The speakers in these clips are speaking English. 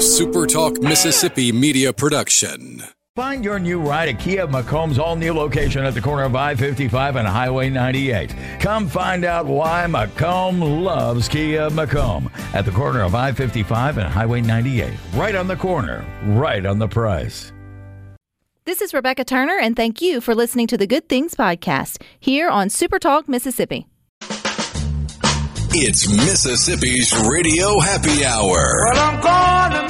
a SuperTalk Mississippi media production. Find your new ride at Kia McComb's all new location at the corner of I 55 and Highway 98. Come find out why McComb loves Kia McComb at the corner of I 55 and Highway 98. Right on the corner, right on the price. This is Rebecca Turner, and thank you for listening to the Good Things Podcast here on SuperTalk Mississippi. It's Mississippi's Radio Happy Hour. Well, I'm going to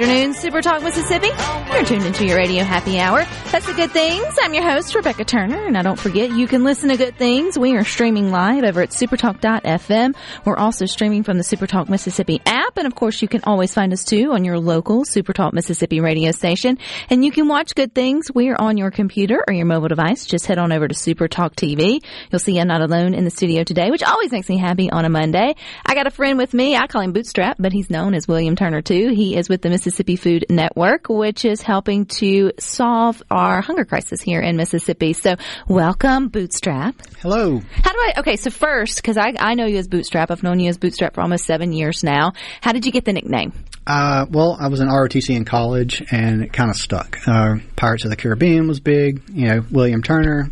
Afternoon, Super Talk Mississippi. You're tuned into your radio happy hour. That's the good things. I'm your host, Rebecca Turner, and I don't forget you can listen to good things. We are streaming live over at supertalk.fm. We're also streaming from the Supertalk Mississippi app, and of course, you can always find us too on your local Supertalk Mississippi radio station. And you can watch good things. We are on your computer or your mobile device. Just head on over to Supertalk TV. You'll see I'm not alone in the studio today, which always makes me happy on a Monday. I got a friend with me. I call him Bootstrap, but he's known as William Turner too. He is with the Mississippi Food Network, which is helping to solve our hunger crisis here in Mississippi. So welcome, Bootstrap. Hello. How do I, okay, so first, cause I, I know you as Bootstrap. I've known you as Bootstrap for almost seven years now. How did you get the nickname? Uh, well, I was in ROTC in college, and it kind of stuck. Uh, Pirates of the Caribbean was big, you know, William Turner,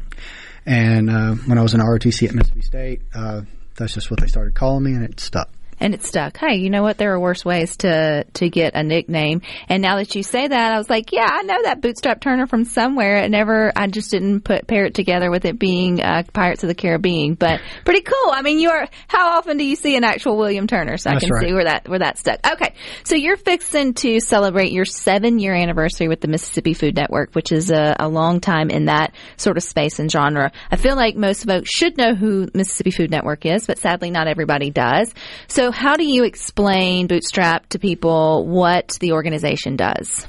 and uh, when I was in ROTC at Mississippi State, uh, that's just what they started calling me, and it stuck. And it stuck. Hey, you know what? There are worse ways to to get a nickname. And now that you say that, I was like, yeah, I know that Bootstrap Turner from somewhere. It never, I just didn't put pair it together with it being uh, Pirates of the Caribbean. But pretty cool. I mean, you are. How often do you see an actual William Turner? So I can right. see where that where that stuck. Okay, so you're fixing to celebrate your seven year anniversary with the Mississippi Food Network, which is a, a long time in that sort of space and genre. I feel like most folks should know who Mississippi Food Network is, but sadly not everybody does. So how do you explain Bootstrap to people what the organization does?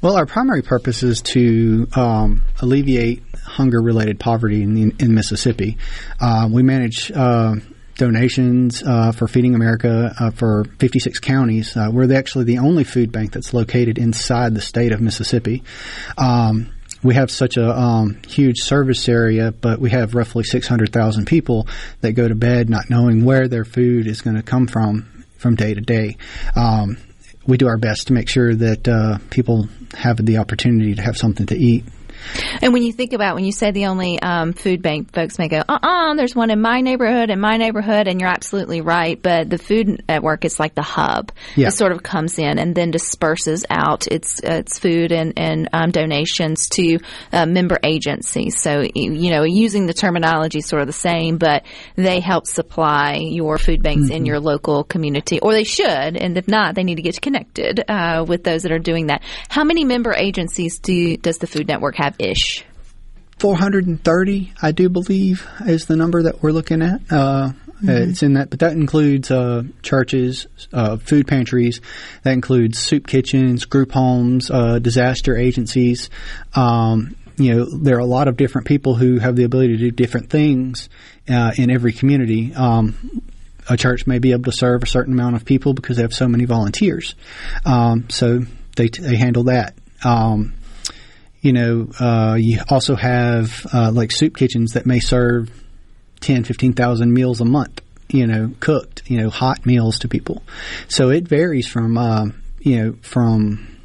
Well, our primary purpose is to um, alleviate hunger-related poverty in, in Mississippi. Uh, we manage uh, donations uh, for Feeding America uh, for 56 counties. Uh, we're the, actually the only food bank that's located inside the state of Mississippi. Um, we have such a um, huge service area, but we have roughly 600,000 people that go to bed not knowing where their food is going to come from from day to day. Um, we do our best to make sure that uh, people have the opportunity to have something to eat. And when you think about when you say the only um, food bank, folks may go, "Uh, uh there's one in my neighborhood, in my neighborhood," and you're absolutely right. But the food network is like the hub. Yeah. It sort of comes in and then disperses out its its food and and um, donations to uh, member agencies. So you know, using the terminology is sort of the same, but they help supply your food banks in your local community, or they should. And if not, they need to get connected uh, with those that are doing that. How many member agencies do does the Food Network have? Ish. 430, I do believe, is the number that we're looking at. Uh, It's in that, but that includes uh, churches, uh, food pantries. That includes soup kitchens, group homes, uh, disaster agencies. Um, you know, there are a lot of different people who have the ability to do different things uh, in every community. Um, a church may be able to serve a certain amount of people because they have so many volunteers. Um, so they, they handle that. Um, you know, uh, you also have uh, like soup kitchens that may serve 10, 15,000 meals a month, you know, cooked, you know, hot meals to people. So it varies from, uh, you know, from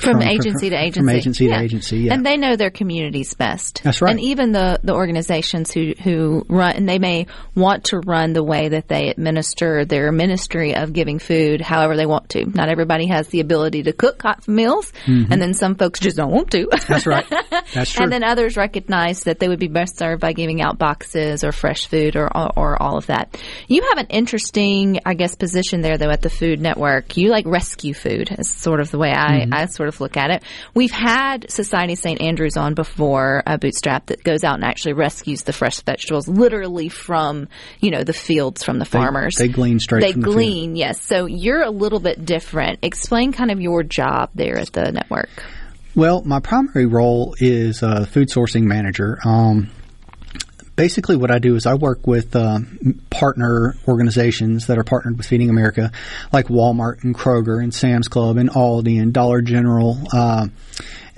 From, From- agency from- to agency. from agency to agency, yeah. And they know their communities best. That's right. And even the, the organizations who, who run, and they may want to run the way that they administer their ministry of giving food however they want to. Not everybody has the ability to cook hot meals, and then some folks just don't want to. Mm-hmm. That's right. That's true. And then others recognize that they would be best served by giving out boxes or fresh food or, or, or all of that. You have an interesting, I guess, position there though at the Food Network. You like rescue food is sort of the way I, I sort of of look at it. We've had Society St. Andrews on before, a bootstrap that goes out and actually rescues the fresh vegetables literally from, you know, the fields from the farmers. they glean straight They from the glean, yes. So you're a little bit different. Explain kind of your job there at the network. Well, my primary role is uh, food sourcing manager. Um, basically, what I do is I work with uh, partner organizations that are partnered with Feeding America, like Walmart and Kroger and Sam's Club and Aldi and Dollar General. Uh,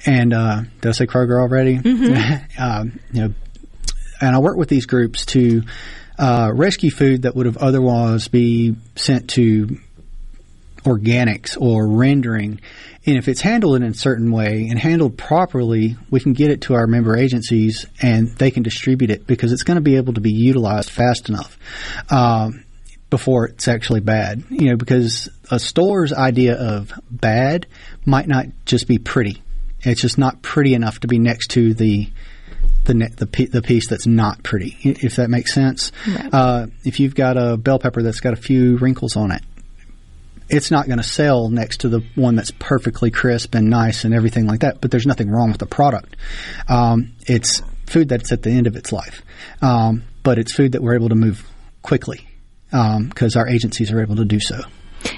and uh, did I say Kroger already? um, you know, and I work with these groups to uh, rescue food that would have otherwise be sent to organics or rendering. And if it's handled in a certain way and handled properly, we can get it to our member agencies and they can distribute it because it's going to be able to be utilized fast enough um, before it's actually bad. You know, because a store's idea of bad might not just be pretty. It's just not pretty enough to be next to the the ne- the, pe- the piece that's not pretty, if that makes sense. Uh, if you've got a bell pepper that's got a few wrinkles on it, it's not going to sell next to the one that's perfectly crisp and nice and everything like that. But there's nothing wrong with the product. Um, it's food that's at the end of its life, um, but it's food that we're able to move quickly because our agencies are able to do so.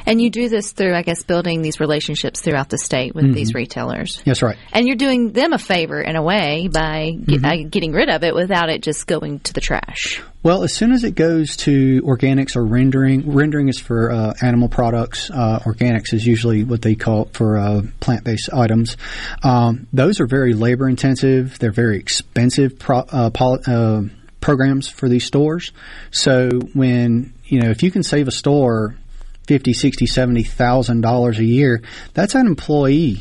And you do this through, I guess, building these relationships throughout the state with these retailers. Yes, right. And you're doing them a favor in a way by get, uh, getting rid of it without it just going to the trash. Well, as soon as it goes to organics or rendering, rendering is for uh, animal products. Uh, organics is usually what they call it for uh, plant-based items. Um, those are very labor-intensive. They're very expensive pro- uh, uh, programs for these stores. So when you know if you can save a store fifty, sixty, seventy thousand dollars a year, that's an employee,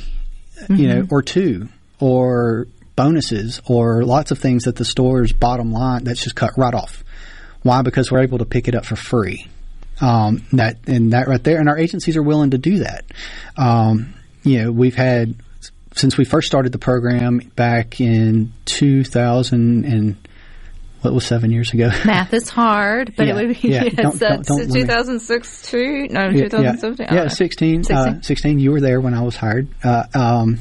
you know, or two, or bonuses, or lots of things that the store's bottom line that's just cut right off. Why? Because we're able to pick it up for free. Um, that and that right there, and our agencies are willing to do that. Um, you know, we've had since we first started the program back in 2000 and what was seven years ago. Math is hard, but Yeah, it would be yeah. yes, Don't- don't- don't let me- 2006 too. No, Yeah, 2017. Yeah, yeah 16, 16. Uh, 16. 16. You were there when I was hired. Uh, um,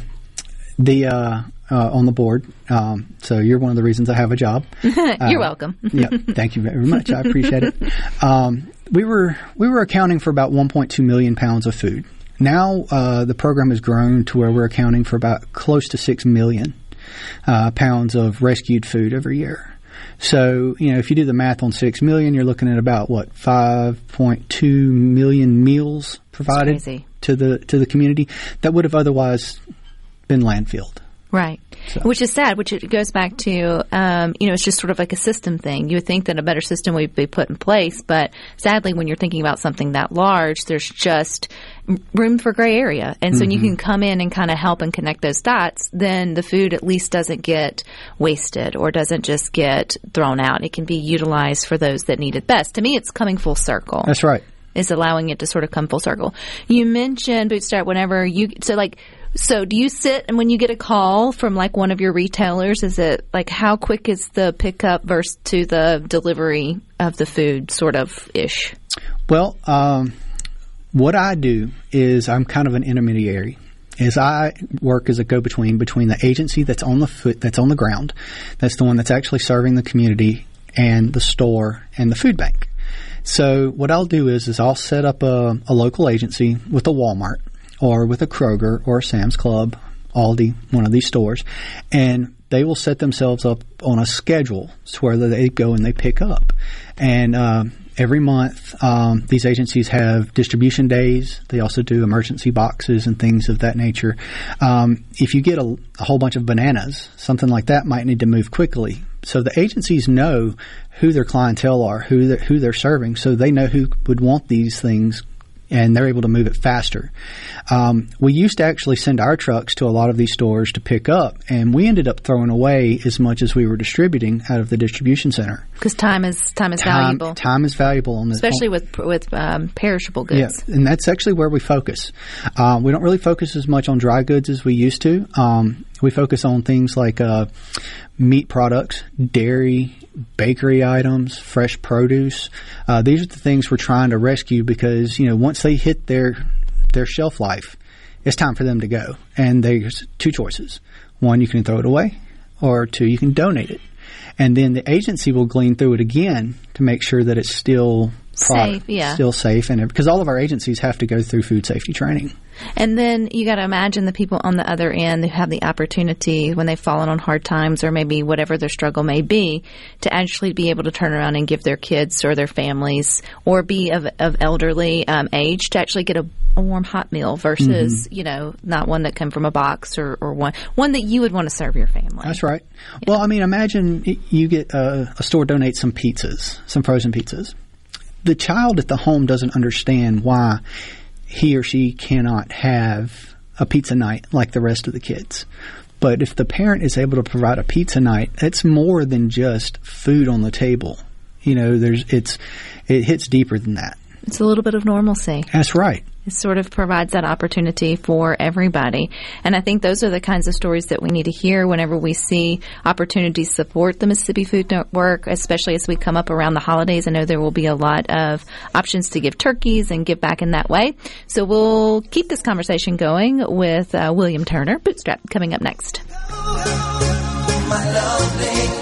the uh, uh, on the board. Um, so you're one of the reasons I have a job. You're welcome. yeah, thank you very much. I appreciate it. Um, we were we were accounting for about 1.2 million pounds of food. Now uh, the program has grown to where we're accounting for about close to six million uh, pounds of rescued food every year. So you know, if you do the math on six million, you're looking at about what 5.2 million meals provided to the to the community that would have otherwise been landfilled. Right. Which is sad, which it goes back to, um, you know, it's just sort of like a system thing. You would think that a better system would be put in place, but sadly, when you're thinking about something that large, there's just room for gray area. And so when you can come in and kind of help and connect those dots, then the food at least doesn't get wasted or doesn't just get thrown out. It can be utilized for those that need it best. To me, it's coming full circle That's right. is allowing it to sort of come full circle. You mentioned Bootstrap whenever you so like so do you sit and when you get a call from like one of your retailers is it like how quick is the pickup versus to the delivery of the food sort of ish? Well, um, what I do is I'm kind of an intermediary. Is I work as a go-between between the agency that's on the foot that's on the ground, that's the one that's actually serving the community, and the store and the food bank. So what I'll do is is I'll set up a, a local agency with a Walmart or with a Kroger or a Sam's Club, Aldi, one of these stores, and they will set themselves up on a schedule to where they go and they pick up. And um, every month, um, these agencies have distribution days. They also do emergency boxes and things of that nature. Um, if you get a, a whole bunch of bananas, something like that might need to move quickly. So the agencies know who their clientele are, who they're, who they're serving, so they know who would want these things and they're able to move it faster. Um, we used to actually send our trucks to a lot of these stores to pick up, and we ended up throwing away as much as we were distributing out of the distribution center. Because time is time is Time, valuable, time is valuable on this, especially with with um, perishable yeah, goods. and that's actually where we focus. Uh, we don't really focus as much on dry goods as we used to. Um, we focus on things like uh, meat products, dairy, bakery items, fresh produce. Uh, these are the things we're trying to rescue because you know once they hit their their shelf life, it's time for them to go. And there's two choices. One, you can throw it away, or two, you can donate it. And then the agency will glean through it again to make sure that it's still Safe, yeah. still safe, and because all of our agencies have to go through food safety training. And then you got to imagine the people on the other end who have the opportunity when they've fallen on hard times or maybe whatever their struggle may be to actually be able to turn around and give their kids or their families or be of, of elderly um, age to actually get a, a warm hot meal versus, you know, not one that come from a box or, or one, one that you would want to serve your family. That's right. Well, I mean, imagine you get uh, a store donates some pizzas, some frozen pizzas. The child at the home doesn't understand why he or she cannot have a pizza night like the rest of the kids. But if the parent is able to provide a pizza night, it's more than just food on the table. You know, there's it's it hits deeper than that. It's a little bit of normalcy. That's right. It sort of provides that opportunity for everybody. And I think those are the kinds of stories that we need to hear whenever we see opportunities support the Mississippi Food Network, especially as we come up around the holidays. I know there will be a lot of options to give turkeys and give back in that way. So we'll keep this conversation going with uh, William Turner, Bootstrap, coming up next. my lovely.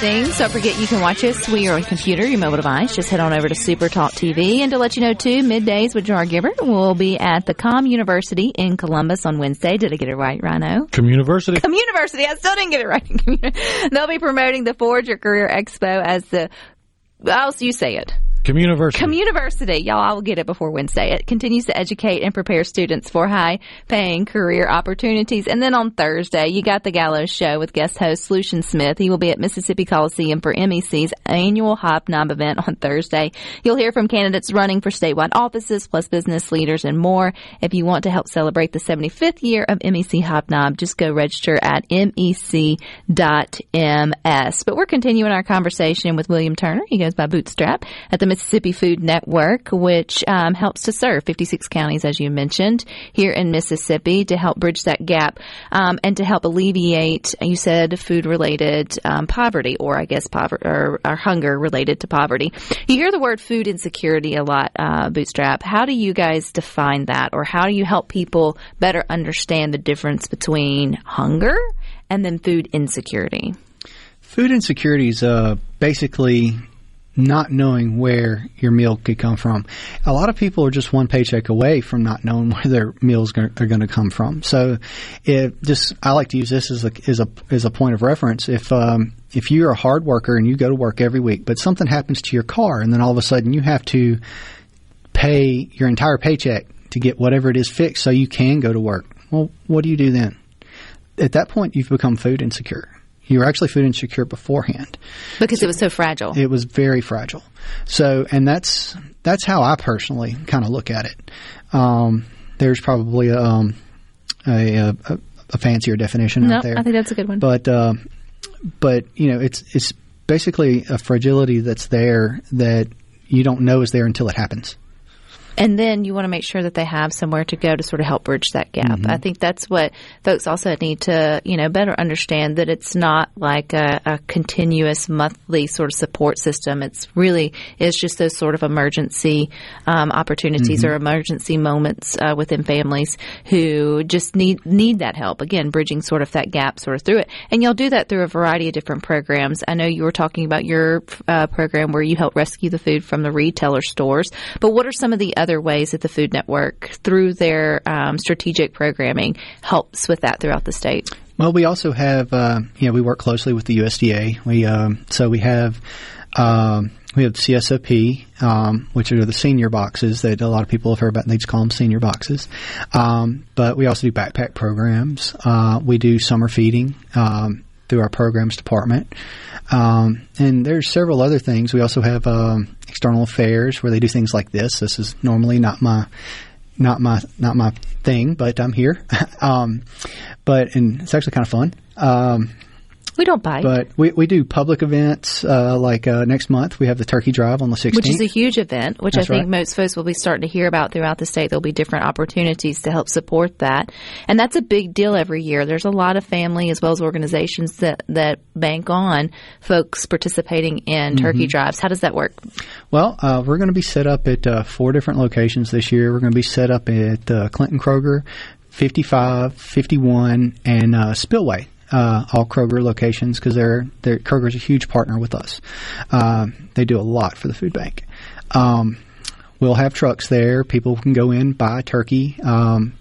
Welcome back to Good Things. Don't forget you can watch us via your computer, your mobile device. Just head on over to Super Talk TV. And to let you know, too, middays with Gerard Gibert will be at the Com University in Columbus on Wednesday. Did I get it right, Rhino? Communiversity. Com University. I still didn't get it right. They'll be promoting the Forge Your Career Expo as the. How else you say it? Communiversity. Communiversity, y'all, I will get it before Wednesday. It continues to educate and prepare students for high paying career opportunities. And then on Thursday, you got the Gallo Show with guest host Lucien Smith. He will be at Mississippi Coliseum for MEC's annual Hobnob event on Thursday. You'll hear from candidates running for statewide offices, plus business leaders and more. If you want to help celebrate the 75th year of MEC Hobnob, just go register at mec.ms. But we're continuing our conversation with William Turner. He goes by Bootstrap at the Mississippi Food Network, which um, helps to serve 56 counties, as you mentioned, here in Mississippi to help bridge that gap um, and to help alleviate, you said, food related um, poverty, or I guess poverty or, or hunger related to poverty. You hear the word food insecurity a lot, uh, Bootstrap. How do you guys define that, or how do you help people better understand the difference between hunger and then food insecurity? Food insecurity is uh, basically not knowing where your meal could come from. A lot of people are just one paycheck away from not knowing where their meals are going to come from. So, it just I like to use this as a as a as a point of reference. If um, if you're a hard worker and you go to work every week, but something happens to your car, and then all of a sudden you have to pay your entire paycheck to get whatever it is fixed so you can go to work. Well, what do you do then? At that point, you've become food insecure. You were actually food insecure beforehand. Because it was so fragile. It was very fragile. So, and that's that's how I personally kind of look at it. Um, there's probably a, um, a, a, a fancier definition no, out there, I think that's a good one. but uh, but you know, it's it's basically a fragility that's there that you don't know is there until it happens. And then you want to make sure that they have somewhere to go to sort of help bridge that gap. I think that's what folks also need to, you know, better understand that it's not like a, a continuous monthly sort of support system. It's really, it's just those sort of emergency um, opportunities or emergency moments uh, within families who just need, need that help. Again, bridging sort of that gap sort of through it. And you'll do that through a variety of different programs. I know you were talking about your uh, program where you help rescue the food from the retailer stores, but what are some of the other other ways that the Food Network, through their um, strategic programming, helps with that throughout the state? Well, we also have, uh, you know, we work closely with the USDA. We um, so we have um, we have CSFP, um, which are the senior boxes that a lot of people have heard about. They just call them senior boxes. Um, but we also do backpack programs. Uh, we do summer feeding um, through our programs department, um, and there's several other things. We also have um, external affairs where they do things like this. This is normally not my not my not my thing, but I'm here. um, but and it's actually kind of fun. Um, We don't bite. but we, we do public events uh, like uh, next month we have the turkey drive on the 16th. which is a huge event, which That's I think right. most folks will be starting to hear about throughout the state. There'll be different opportunities to help support that. And that's a big deal every year. There's a lot of family as well as organizations that, that bank on folks participating in turkey Mm-hmm. drives. How does that work? Well, uh, we're going to be set up at uh, four different locations this year. We're going to be set up at uh, Clinton Kroger, 55, 51, and uh, Spillway. Uh, all Kroger locations because they're, they're Kroger's a huge partner with us. Uh, they do a lot for the food bank. Um, we'll have trucks there. People can go in buy turkey, um,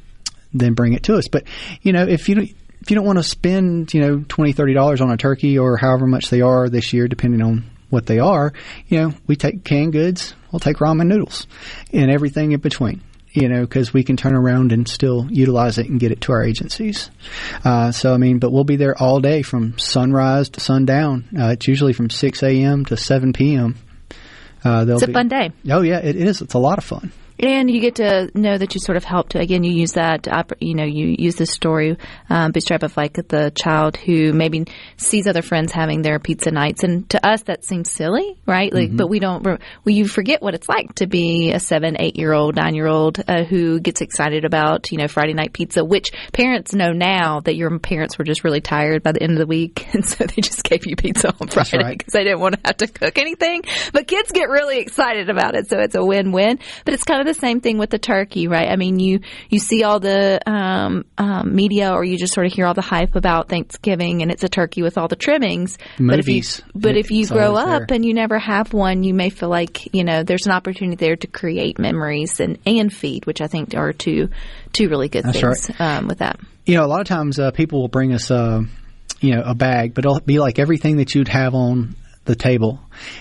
then bring it to us. But you know, if you don't, if you don't want to spend you know twenty thirty dollars on a turkey or however much they are this year, depending on what they are, you know, we take canned goods. We'll take ramen noodles and everything in between. You know, because we can turn around and still utilize it and get it to our agencies. Uh, so I mean, but we'll be there all day from sunrise to sundown. Uh, it's usually from six a.m. to seven p.m. Uh, It's a be- fun day. Oh yeah, it is. It's a lot of fun. And you get to know that you sort of helped. Again, you use that. You know, you use this story, um, bootstrap of like the child who maybe sees other friends having their pizza nights, and to us that seems silly, right? Like, but we don't. re- We you forget what it's like to be a seven, eight year old, nine year old uh, who gets excited about you know Friday night pizza, which parents know now that your parents were just really tired by the end of the week, and so they just gave you pizza on Friday right. because they didn't want to have to cook anything. But kids get really excited about it, so it's a win-win. But it's kind of the same thing with the turkey, right? I mean, you you see all the um, um, media, or you just sort of hear all the hype about Thanksgiving, and it's a turkey with all the trimmings. But if you Movies. but if you grow up there. and you never have one, you may feel like you know there's an opportunity there to create memories and and feed, which I think are two two really good That's things um, with that. you know, a lot of times uh, people will bring us, uh, you know, a bag, but it'll be like everything that you'd have on the table,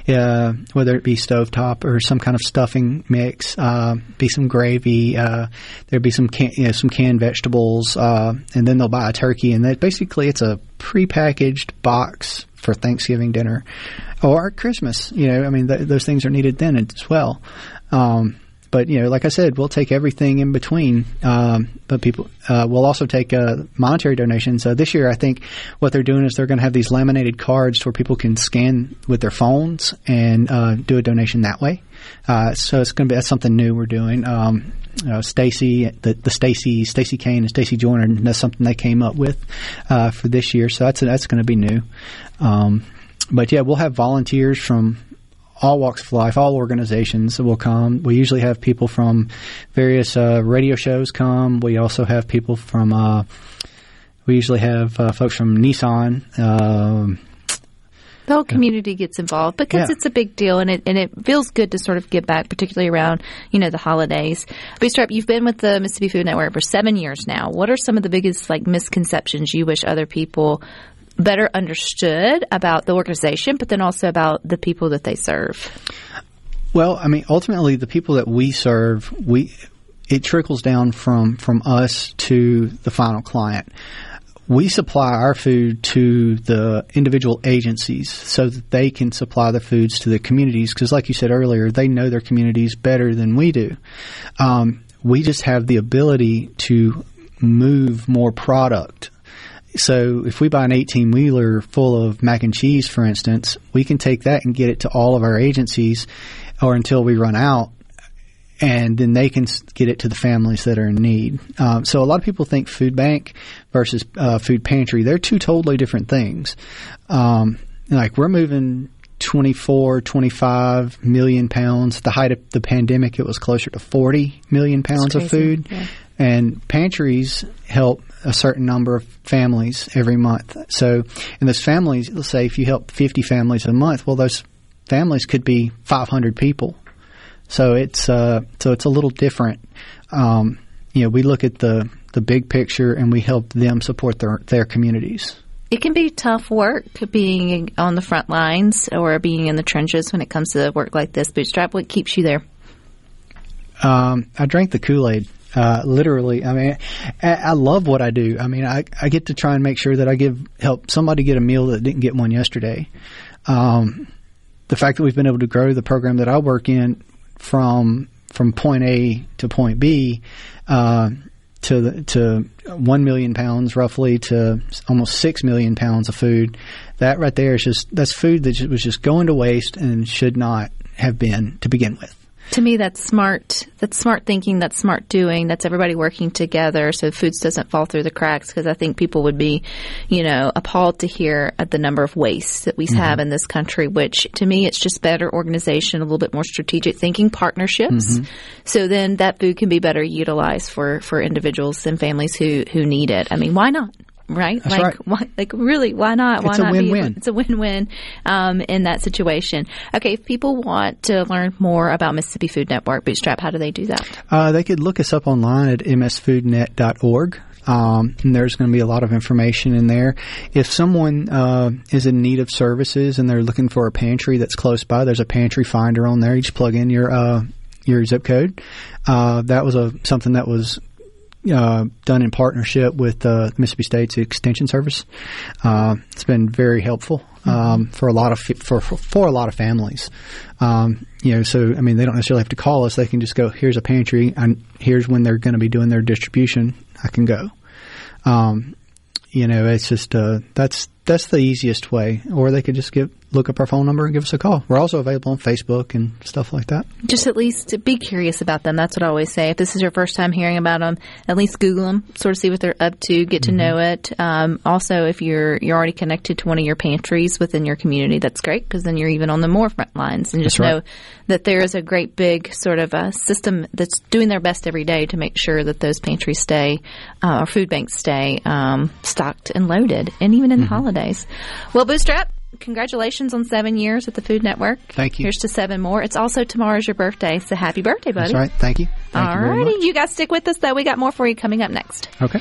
uh, whether it be stovetop or some kind of stuffing mix, uh, be some gravy, uh, there'd be some can, you know, some canned vegetables, uh, and then they'll buy a turkey, and that basically it's a prepackaged box for Thanksgiving dinner or Christmas. You know, I mean, th- those things are needed then as well. Um, but you know, like I said, we'll take everything in between. Um, but people, uh, we'll also take uh, monetary donations. Uh, this year, I think what they're doing is they're going to have these laminated cards where people can scan with their phones and uh, do a donation that way. Uh, so it's going to be that's something new we're doing. Um, uh, Stacy, the, the Stacy, Stacy Kane and Stacy Joyner, that's something they came up with uh, for this year. So that's that's going to be new. Um, but yeah, we'll have volunteers from all walks of life, all organizations will come. We usually have people from various uh, radio shows come. We also have people from. Uh, we usually have uh, folks from Nissan. Um, the whole community gets involved because Yeah. it's a big deal and it and it feels good to sort of give back, particularly around you know the holidays. Bootstrap, you've been with the Mississippi Food Network for seven years now. What are some of the biggest like misconceptions you wish other people better understood about the organization, but then also about the people that they serve? Well, I mean, ultimately, the people that we serve, we it trickles down from from us to the final client. We supply our food to the individual agencies so that they can supply the foods to the communities. Because, like you said earlier, they know their communities better than we do. Um, we just have the ability to move more product so if we buy an 18 wheeler full of mac and cheese, for instance, we can take that and get it to all of our agencies or until we run out. And then they can get it to the families that are in need. Um, so a lot of people think food bank versus uh, food pantry. They're two totally different things. Um, like we're moving 24, 25 million pounds. At the height of the pandemic, it was closer to 40 million pounds of food. yeah. And pantries help a certain number of families every month. So, and those families, let's say if you help 50 families a month, well, those families could be 500 people. So it's uh, so it's a little different. Um, you know, we look at the the big picture and we help them support their their communities. It can be tough work being on the front lines or being in the trenches when it comes to work like this. Bootstrap, what keeps you there? Um, I drank the Kool Aid. Uh, literally, I mean, I, I love what I do. I mean, I, I get to try and make sure that I give help somebody get a meal that didn't get one yesterday. Um, the fact that we've been able to grow the program that I work in from from point A to point B uh, to the, to one million pounds roughly to almost six million pounds of food. That right there is just that's food that was just going to waste and should not have been to begin with. To me, that's smart. That's smart thinking. That's smart doing. That's everybody working together so foods doesn't fall through the cracks. Because I think people would be, you know, appalled to hear at the number of wastes that we mm-hmm. have in this country. Which to me, it's just better organization, a little bit more strategic thinking, partnerships. Mm-hmm. So then that food can be better utilized for for individuals and families who who need it. I mean, why not? Right? That's like, right. why, like really, why not? Why It's a not be able- win-win. it's a win-win um, in that situation. Okay, if people want to learn more about Mississippi Food Network Bootstrap, how do they do that? Uh, they could look us up online at msfoodnet.org. Um, and there's going to be a lot of information in there. If someone uh, is in need of services and they're looking for a pantry that's close by, there's a pantry finder on there. You just plug in your uh, your zip code. Uh, that was a something that was uh, done in partnership with uh, Mississippi State's Extension Service. Uh, it's been very helpful um, for a lot of for, for for a lot of families. Um, you know, so I mean, they don't necessarily have to call us. They can just go, "Here's a pantry, and here's when they're going to be doing their distribution. I can go." Um, you know, it's just uh, that's that's the easiest way. Or they could just give look up our phone number and give us a call. We're also available on Facebook and stuff like that. Just at least be curious about them. That's what I always say. If this is your first time hearing about them, at least Google them, sort of see what they're up to, get to Mm-hmm. know it. Um, also, if you're you're already connected to one of your pantries within your community, that's great because then you're even on the more front lines and just right. know that there is a great big sort of a system that's doing their best every day to make sure that those pantries stay uh, or food banks stay um, stocked and loaded, and even in Mm-hmm. the holidays. Well, Bootstrap. Congratulations on seven years with the Food Network. Thank you. Here's to seven more. It's also tomorrow's your birthday, so happy birthday, buddy. That's right. Thank you. Thank you very you guys stick with us though. We got more for you coming up next. Okay.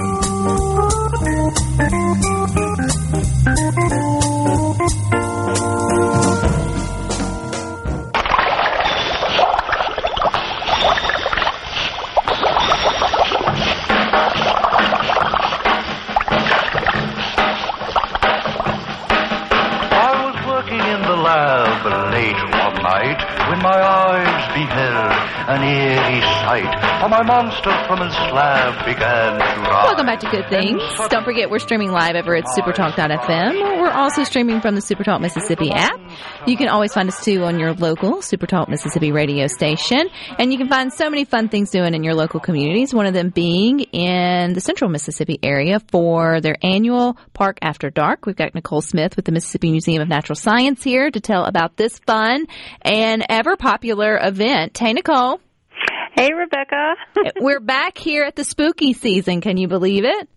For my monster from his slab began to rise. Welcome back to Good Things. Don't forget we're streaming live over at supertalk.fm. We're also streaming from the Supertalk Mississippi app. You can always find us too on your local Supertalk Mississippi radio station. And you can find so many fun things doing in your local communities. One of them being in the central Mississippi area for their annual Park After Dark. We've got Nicole Smith with the Mississippi Museum of Natural Science here to tell about this fun and ever popular event. Hey, Nicole. Hey, Rebecca. We're back here at the spooky season. Can you believe it?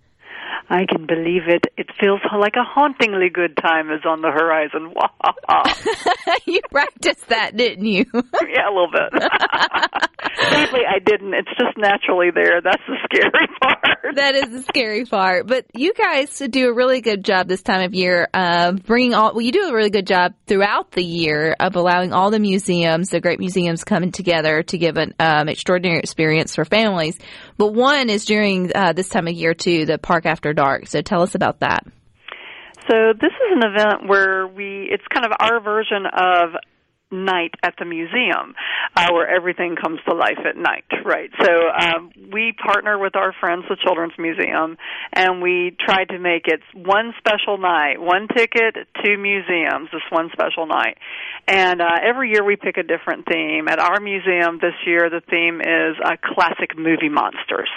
I can believe it. It feels like a hauntingly good time is on the horizon. you practiced that, didn't you? yeah, a little bit. Sadly, I didn't. It's just naturally there. That's the scary part. That is the scary part. But you guys do a really good job this time of year of bringing all. Well, you do a really good job throughout the year of allowing all the museums, the great museums, coming together to give an um, extraordinary experience for families. But one is during uh, this time of year too, the Park After Dark. So tell us about that. So this is an event where we it's kind of our version of night at the museum uh, where everything comes to life at night right? So um, we partner with our friends the children's museum and we try to make it one special night one ticket two museums this one special night. And uh, every year we pick a different theme. At our museum this year the theme is uh, classic movie monsters.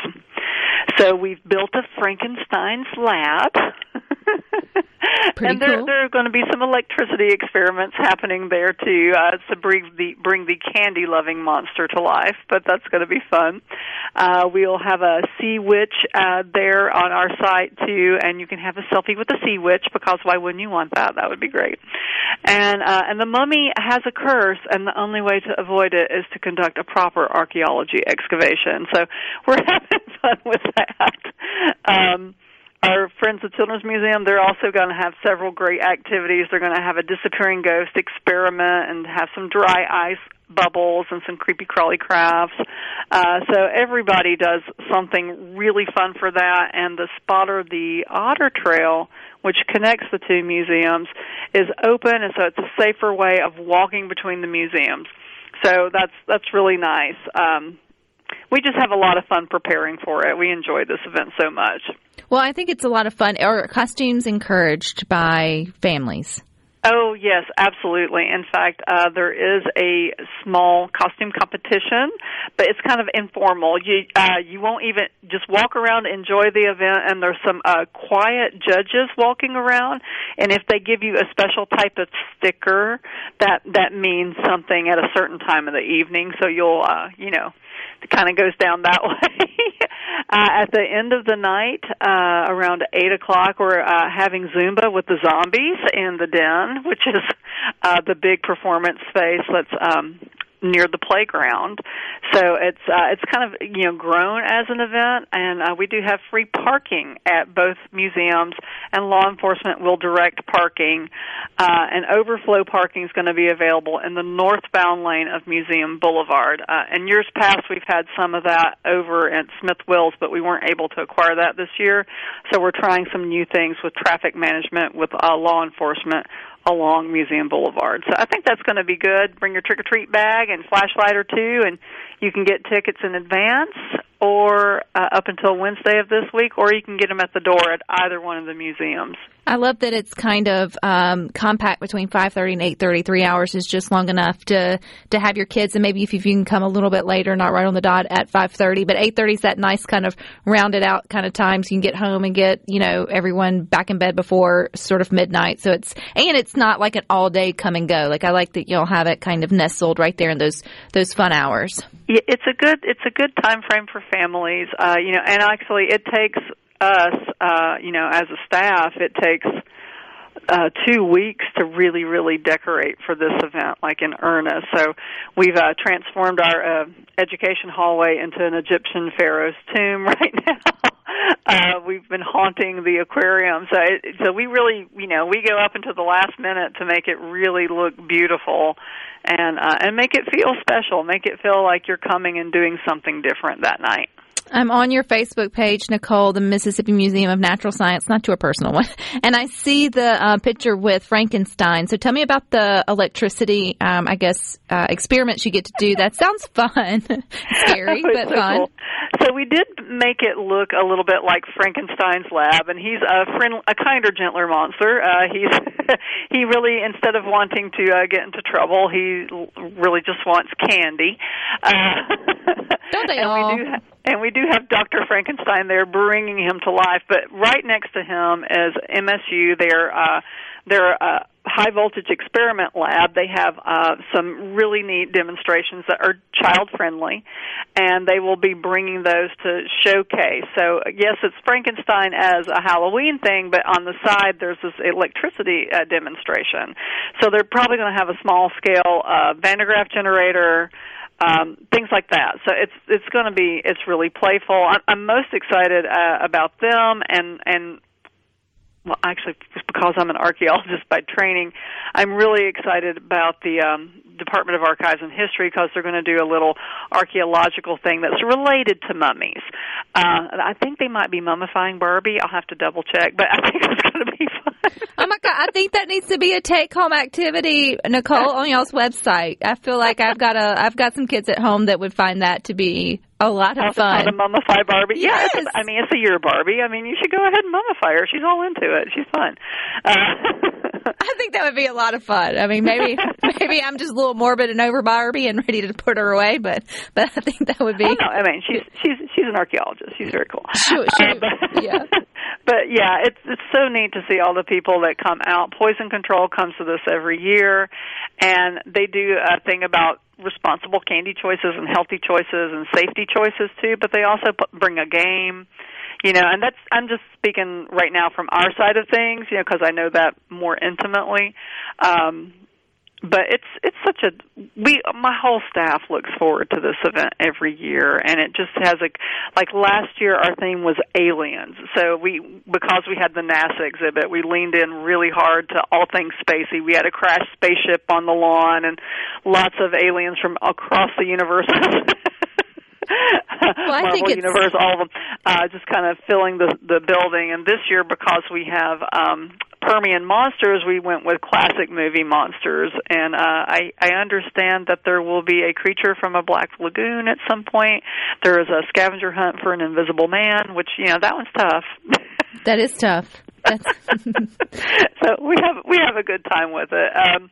So we've built a frankenstein's lab and there, cool. there are going to be some electricity experiments happening there too uh, to bring the bring the candy loving monster to life. But that's going to be fun. Uh, we'll have a sea witch uh, there on our site too, and you can have a selfie with the sea witch because why wouldn't you want that? That would be great. And uh, and the mummy has a curse, and the only way to avoid it is to conduct a proper archaeology excavation. So we're having fun with that. Um, our friends at Children's Museum, they're also going to have several great activities. They're going to have a disappearing ghost experiment and have some dry ice bubbles and some creepy crawly crafts. Uh, so everybody does something really fun for that. And the spotter, the Otter Trail, which connects the two museums, is open, and so it's a safer way of walking between the museums. So that's that's really nice. Um, we just have a lot of fun preparing for it. We enjoy this event so much. Well, I think it's a lot of fun. Are costumes encouraged by families? Oh yes, absolutely. In fact, uh, there is a small costume competition, but it's kind of informal. You uh, you won't even just walk around, enjoy the event, and there's some uh, quiet judges walking around. And if they give you a special type of sticker, that that means something at a certain time of the evening. So you'll uh, you know it kind of goes down that way. uh, at the end of the night, uh, around eight o'clock, we're uh, having Zumba with the zombies in the den, which is uh, the big performance space that's um, near the playground. So it's uh, it's kind of you know grown as an event, and uh, we do have free parking at both museums, and law enforcement will direct parking. Uh, and overflow parking is going to be available in the northbound lane of Museum Boulevard. Uh, in years past, we've had some of that over at Smith Wills, but we weren't able to acquire that this year. So we're trying some new things with traffic management, with uh, law enforcement along Museum Boulevard. So I think that's going to be good. Bring your trick or treat bag and flashlight or two, and you can get tickets in advance or uh, up until Wednesday of this week, or you can get them at the door at either one of the museums. I love that it's kind of um, compact between 5:30 and 8:30. Three hours is just long enough to to have your kids, and maybe if you can come a little bit later, not right on the dot at 5:30, but 8:30 is that nice kind of rounded out kind of time, so you can get home and get you know everyone back in bed before sort of midnight. So it's and it's not like an all day come and go. Like I like that you'll have it kind of nestled right there in those those fun hours. Yeah, it's a good it's a good time frame for families. Uh, you know, and actually, it takes us, uh, you know, as a staff, it takes uh, two weeks to really, really decorate for this event, like in earnest. So we've uh, transformed our uh, education hallway into an Egyptian pharaoh's tomb right now. Uh, we've been haunting the aquarium, so it, so we really, you know, we go up until the last minute to make it really look beautiful, and uh, and make it feel special, make it feel like you're coming and doing something different that night. I'm on your Facebook page, Nicole, the Mississippi Museum of Natural Science, not to a personal one, and I see the uh, picture with Frankenstein. So tell me about the electricity, um, I guess, uh, experiments you get to do. That sounds fun, scary, but so fun. cool. So we did make it look a little bit like Frankenstein's lab, and he's a friend, a kinder, gentler monster. Uh, he's he really, instead of wanting to uh, get into trouble, he really just wants candy. Uh, Don't they all? And we do have Dr. Frankenstein there bringing him to life, but right next to him is MSU. Their uh, their uh, high voltage experiment lab. They have uh, some really neat demonstrations that are child friendly, and they will be bringing those to showcase. So yes, it's Frankenstein as a Halloween thing, but on the side there's this electricity uh, demonstration. So they're probably going to have a small scale uh, Van de Graaff generator um, things like that. So it's it's going to be it's really playful. I'm, I'm most excited uh, about them and and well, actually, because I'm an archaeologist by training, I'm really excited about the um, Department of Archives and History because they're going to do a little archaeological thing that's related to mummies. Uh, I think they might be mummifying Barbie. I'll have to double check, but I think it's going to be. Oh my god! I think that needs to be a take-home activity, Nicole, on y'all's website. I feel like I've got a, I've got some kids at home that would find that to be a lot of How fun. to mummify Barbie? Yeah, Yes. it's, I mean it's a year Barbie. I mean you should go ahead and mummify her. She's all into it. She's fun. Uh, I think that would be a lot of fun. I mean, maybe maybe I'm just a little morbid and over Barbie and ready to put her away, but but I think that would be. Oh, no, I mean she's she's she's an archaeologist. She's very cool. She- she- Uh, but, yeah. But yeah, it's it's so neat to see all the people that come out. Poison Control comes to this every year, and they do a thing about responsible candy choices and healthy choices and safety choices too. But they also put, bring a game. You know, and that's I'm just speaking right now from our side of things, you know, because I know that more intimately. Um, but it's it's such a we my whole staff looks forward to this event every year and it just has a like last year our theme was aliens. So we because we had the NASA exhibit we leaned in really hard to all things spacey. We had a crashed spaceship on the lawn and lots of aliens from across the universe. I Marvel think it's- universe all of them uh just kind of filling the the building and this year because we have um Permian monsters, we went with classic movie monsters, and uh, I, I understand that there will be a creature from a black lagoon at some point. There is a scavenger hunt for an invisible man, which you know that one's tough. That is tough. That's, so we have we have a good time with it. Um,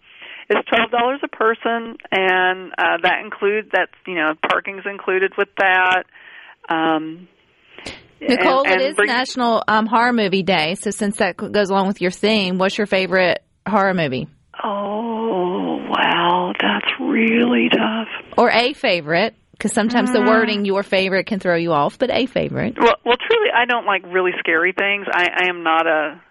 it's twelve dollars a person, and uh, that includes that's you know parking's included with that. Um, Nicole, and- and it is bring- National um, Horror Movie Day, so since that goes along with your theme, what's your favorite horror movie Oh wow, that's really tough. or a favorite? Because sometimes the wording "your favorite" can throw you off, but a favorite. Well, well, truly, I don't like really scary things. I, I am not a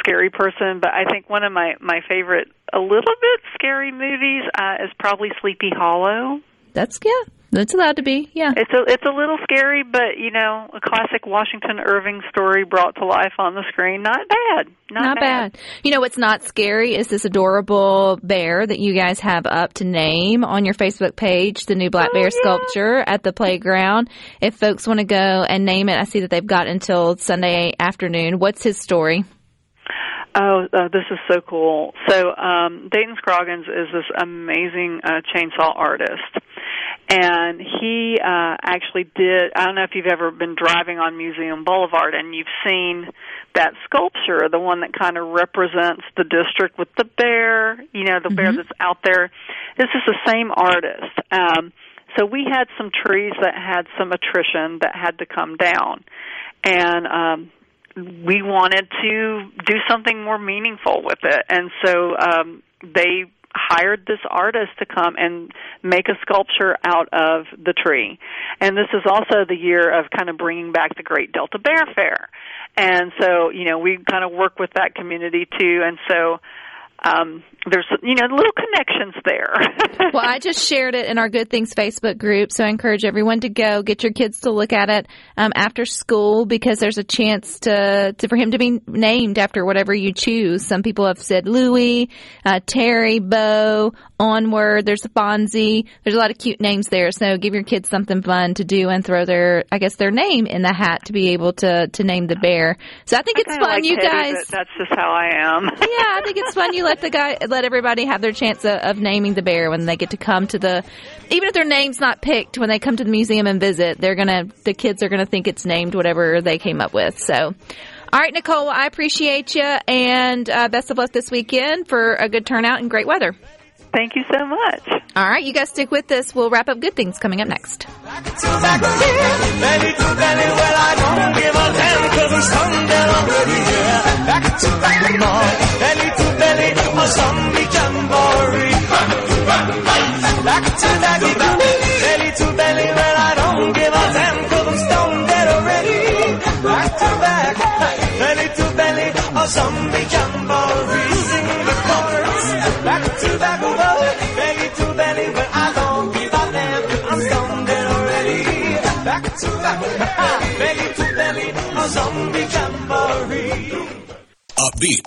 scary person, but I think one of my my favorite, a little bit scary movies uh, is probably Sleepy Hollow. That's yeah, that's allowed to be. Yeah, It's a it's a little scary, but you know, a classic Washington Irving story brought to life on the screen. Not bad. Not, not bad. You know what's not scary is this adorable bear that you guys have up to name on your Facebook page, the new black Oh, bear yeah. sculpture at the playground. If folks want to go and name it, I see that they've got until Sunday afternoon. What's his story? Oh, uh, this is so cool. So, um, Dayton Scroggins is this amazing uh, chainsaw artist. And he uh, actually did, I don't know if you've ever been driving on Museum Boulevard and you've seen that sculpture, the one that kind of represents the district with the bear, you know, the bear that's out there. This is the same artist. Um, so we had some trees that had some attrition that had to come down. And um, we wanted to do something more meaningful with it and so um they hired this artist to come and make a sculpture out of the tree. And this is also the year of kind of bringing back the great Delta Bear Affair. And so you know we kind of work with that community too. And so um there's you know little connections there well, I just shared it in our Good Things Facebook group, so I encourage everyone to go get your kids to look at it um, after school because there's a chance to, to for him to be named after whatever you choose. Some people have said Louis, uh, Terry, Bo, Onward. There's Fonzie. There's a lot of cute names there, so give your kids something fun to do and throw their, I guess, their name in the hat to be able to to name the bear. So I think it's fun, like you Teddy, guys. that's just how i am yeah, I think it's fun. You let the guy, let everybody have their chance of, of naming the bear when they get to come to the, even if their name's not picked, when they come to the museum and visit, they're gonna, the kids are gonna think it's named whatever they came up with. So, all right, Nicole, I appreciate you, and uh, best of luck this weekend for a good turnout and great weather. thank you so much All right, you guys stick with this. We'll wrap up good things coming up next a zombie jamboree. Back to back, belly to belly, well I don't give a damn 'cause I'm stone dead already. Back to back, belly to belly, a zombie jamboree. Sing the chorus, back to back, belly to belly, well I don't give a damn. I'm stone dead already. Back to back, belly to belly, a zombie jamboree. Upbeat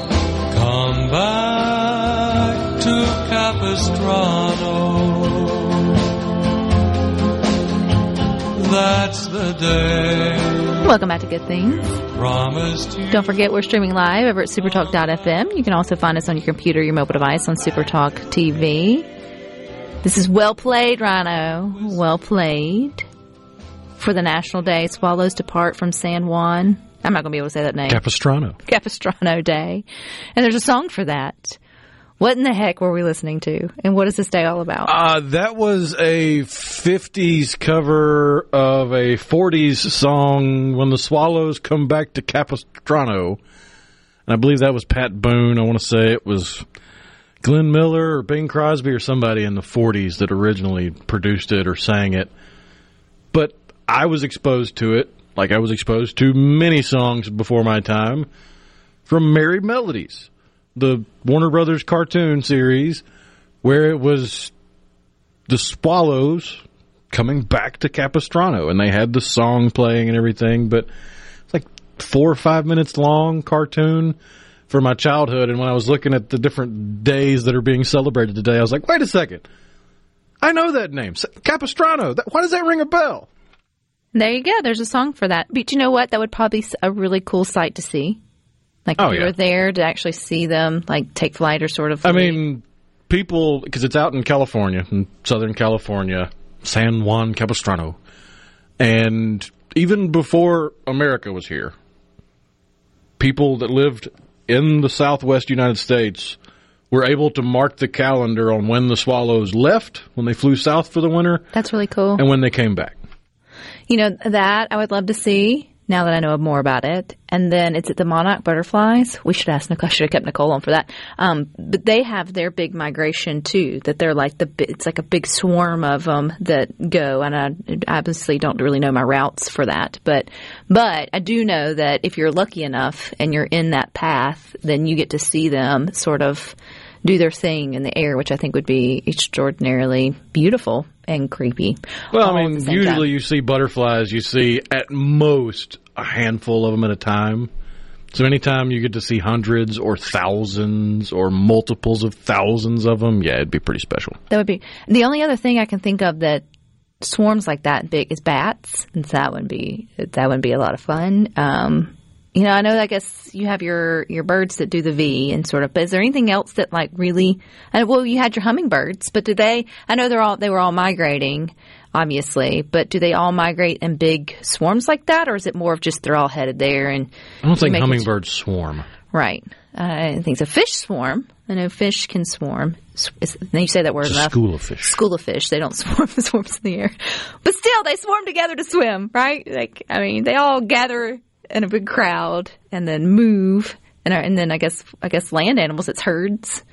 Welcome back to Good Things. promised. Don't forget, we're streaming live over at supertalk.fm. You can also find us on your computer, your mobile device on Supertalk TV. This is well played, Rhino. Well played. For the National Day, Swallows Depart from San Juan. I'm not going to be able to say that name. Capistrano. Capistrano Day. And there's a song for that. What in the heck were we listening to? And what is this day all about? Uh, that was a 50s cover of a 40s song, When the Swallows Come Back to Capistrano. And I believe that was Pat Boone. I want to say it was Glenn Miller or Bing Crosby or somebody in the 40s that originally produced it or sang it. But I was exposed to it, like I was exposed to many songs before my time, from Merrie Melodies, the Warner Brothers cartoon series, where it was the Swallows coming back to Capistrano, and they had the song playing and everything, but it's like four or five minutes long cartoon for my childhood. And when I was looking at the different days that are being celebrated today, I was like, wait a second. I know that name, Capistrano. Why does that ring a bell? There you go. There's a song for that. But you know what? That would probably be a really cool sight to see. Like oh, if Oh, you yeah. were there to actually see them, like take flight or sort of. I mean, people, because it's out in California, in Southern California, San Juan Capistrano. And even before America was here, people that lived in the southwest United States were able to mark the calendar on when the swallows left, when they flew south for the winter, that's really cool. and when they came back. You know that I would love to see. Now that I know more about it, and then it's at the monarch butterflies. We should ask Nicole. I should have kept Nicole on for that. Um, but they have their big migration too. That they're like the it's like a big swarm of them that go. And I obviously don't really know my routes for that, but but I do know that if you're lucky enough and you're in that path, then you get to see them sort of do their thing in the air, which I think would be extraordinarily beautiful and creepy. Well, I mean, usually time. you see butterflies, you see at most a handful of them at a time. So anytime you get to see hundreds or thousands or multiples of thousands of them, yeah, it'd be pretty special. That would be the only other thing I can think of that swarms like that big is bats, and so that would be that would be a lot of fun. Um, you know, I know. I guess you have your your birds that do the V and sort of. But is there anything else that like really? Uh, well, you had your hummingbirds, but do they? I know they're all they were all migrating, obviously, but do they all migrate in big swarms like that, or is it more of just they're all headed there and? I don't think make it- hummingbirds swarm. Right. Uh, I think it's a fish swarm. I know fish can swarm. It's- you say that word It's enough. school of fish. School of fish. They don't swarm the swarms in the air, but still they swarm together to swim. Right? Like I mean, they all gather in a big crowd and then move, and and then I guess I guess land animals. It's herds.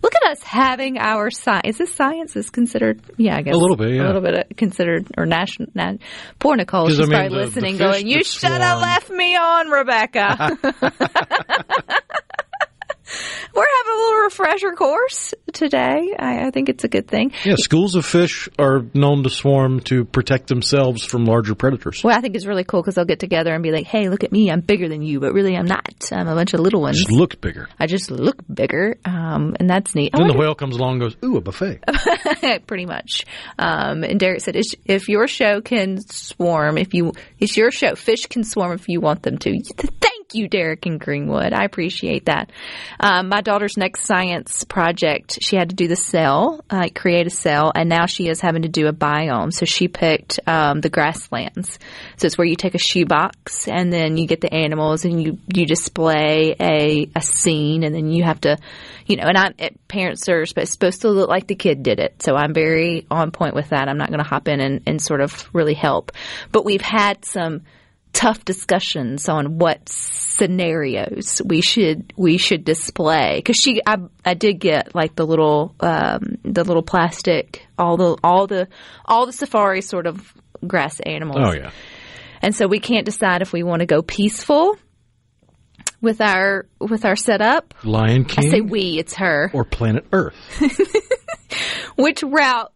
Look at us having our science. Is this science is considered? Yeah, I guess A little bit, yeah. a little bit uh, considered or national. Na- poor Nicole. she's I mean, probably the- the listening, fish going, "You should have left me on, Rebecca." We're having a little refresher course today. I, I think it's a good thing. Yeah, schools of fish are known to swarm to protect themselves from larger predators. Well, I think it's really cool because they'll get together and be like, "Hey, look at me! I'm bigger than you, but really, I'm not. I'm a bunch of little ones. Just look bigger. I just look bigger, um, and that's neat." I Then the whale comes along and goes, ooh, a buffet. pretty much. Um, and Derek said, "If your show can swarm, if you it's your show, fish can swarm if you want them to." Thank you, Derek in Greenwood. I appreciate that. Um, my daughter's next science project, she had to do the cell, uh, create a cell, and now she is having to do a biome. So she picked um, the grasslands. So it's where you take a shoebox and then you get the animals and you you display a a scene, and then you have to, you know, and I'm parents are sp- supposed to look like the kid did it. So I'm very on point with that. I'm not going to hop in and, and sort of really help, but we've had some tough discussions on what scenarios we should we should display because she I, I did get like the little um, the little plastic all the all the all the safari sort of grass animals Oh yeah. and so we can't decide if we want to go peaceful with our with our setup Lion King I say we it's her or Planet Earth. which route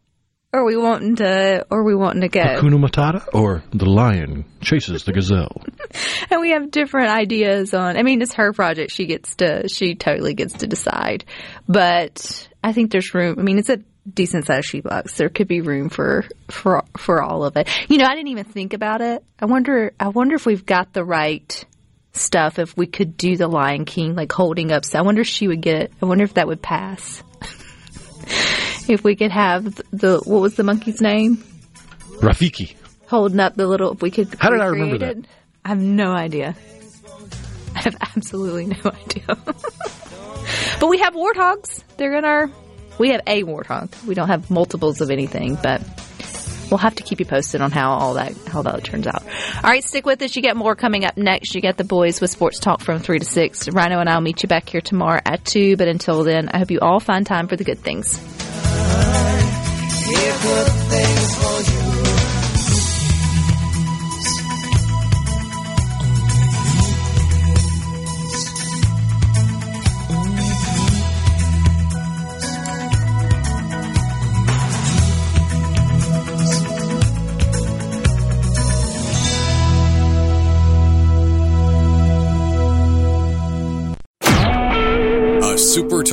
are we wanting to or we wanting to go? Hakuna Matata or the lion chases the gazelle. and we have different ideas on i mean it's her project. She gets to she totally gets to decide. But i think there's room i mean it's a decent sized shoebox. There could be room for for for all of it. You know i didn't even think about it. I wonder i wonder if we've got the right stuff if we could do the lion king like holding up. So i wonder if she would get it i wonder if that would pass if we could have the what was the monkey's name Rafiki. holding up the little. If we could. How did I remember it? I have no idea. I have absolutely no idea. but we have warthogs. They're in our. We have a warthog. We don't have multiples of anything, but we'll have to keep you posted on how all that how that turns out. All right, stick with us. You get more coming up next. You get the boys with sports talk from three to six. Rhino and I'll meet you back here tomorrow at two. But until then, I hope you all find time for the good things.